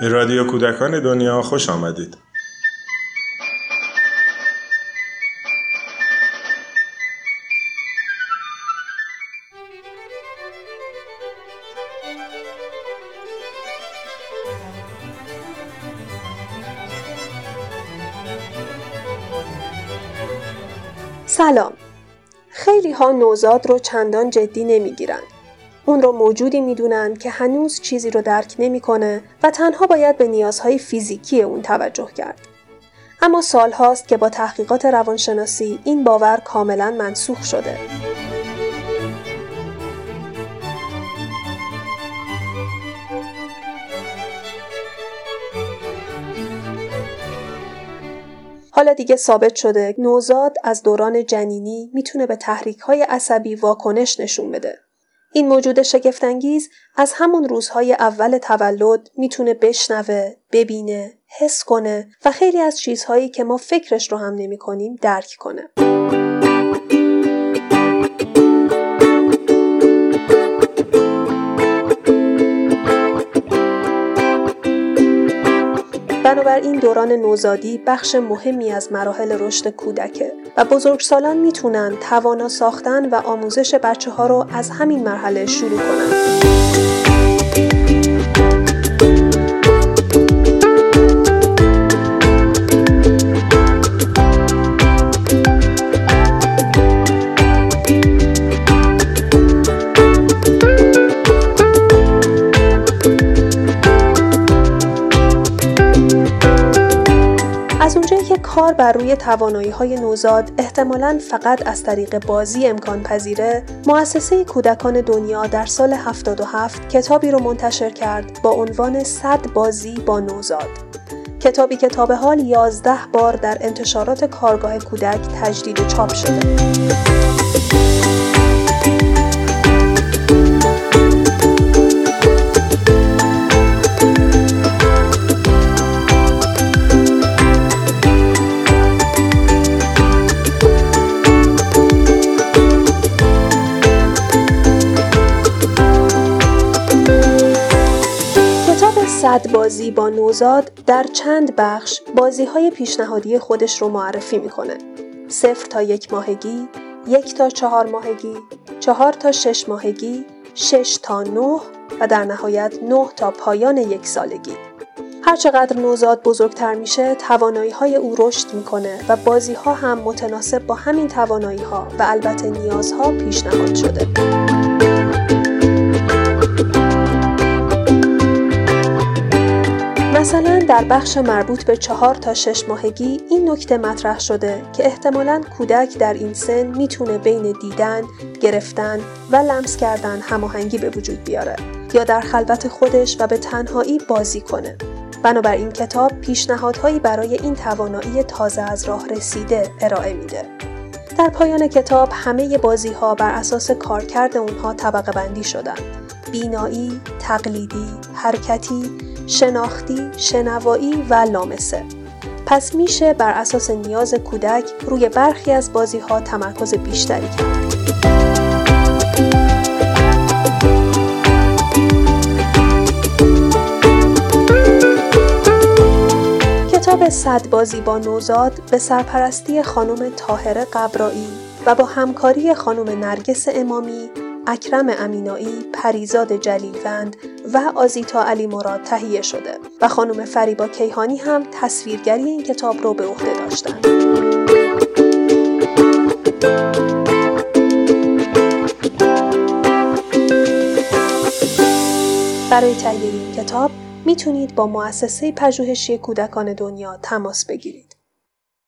به رادیو کودکان دنیا خوش آمدید. سلام خیلی ها نوزاد رو چندان جدی نمی‌گیرند اون رو موجودی می‌دونن که هنوز چیزی رو درک نمی‌کنه و تنها باید به نیازهای فیزیکی اون توجه کرد. اما سال هاست که با تحقیقات روانشناسی این باور کاملا منسوخ شده. حالا دیگه ثابت شده نوزاد از دوران جنینی می‌تونه به تحریک های عصبی واکنش نشون بده. این موجود شگفتانگیز از همون روزهای اول تولد می‌تونه بشنوه، ببینه، حس کنه و خیلی از چیزهایی که ما فکرش رو هم نمی کنیم درک کنه. بنابراین دوران نوزادی بخش مهمی از مراحل رشد کودکه و بزرگسالان می‌تونن توانا ساختن و آموزش بچه ها رو از همین مرحله شروع کنند. کار بر روی توانایی های نوزاد احتمالا فقط از طریق بازی امکان پذیره مؤسسه کودکان دنیا در سال 77 کتابی رو منتشر کرد با عنوان 100 بازی با نوزاد کتابی که تا به حال 11 بار در انتشارات کارگاه کودک تجدید چاپ شده صد بازی با نوزاد در چند بخش بازی های پیشنهادی خودش رو معرفی می‌کنه. صفر تا یک ماهگی، یک تا چهار ماهگی، چهار تا شش ماهگی، شش تا نه و در نهایت نه تا پایان یک سالگی. هرچقدر نوزاد بزرگتر میشه توانایی های او رشد می‌کنه و بازی ها هم متناسب با همین توانایی ها و البته نیازها پیشنهاد شده. در بخش مربوط به چهار تا شش ماهگی این نکته مطرح شده که احتمالا کودک در این سن می‌تونه بین دیدن، گرفتن و لمس کردن هماهنگی به وجود بیاره یا در خلوت خودش و به تنهایی بازی کنه. بنابراین کتاب پیشنهادهایی برای این توانایی تازه از راه رسیده ارائه میده. در پایان کتاب همه بازی ها بر اساس کارکرد اونها طبقه بندی شدن. بینایی، تقلیدی، حرکتی، شناختی، شنوایی و لامسه. پس میشه بر اساس نیاز کودک روی برخی از بازی ها تمرکز بیشتری کرد. کتاب صد بازی با نوزاد به سرپرستی خانم تاهره قبرایی و با همکاری خانم نرگس امامی اکرم امینایی، پریزاد جلیلوند و آزیتا علی مراد تهیه شده و خانم فریبا کیهانی هم تصویرگری این کتاب رو به عهده داشتند. برای تهیه این کتاب می‌تونید با مؤسسه پژوهشی کودکان دنیا تماس بگیرید.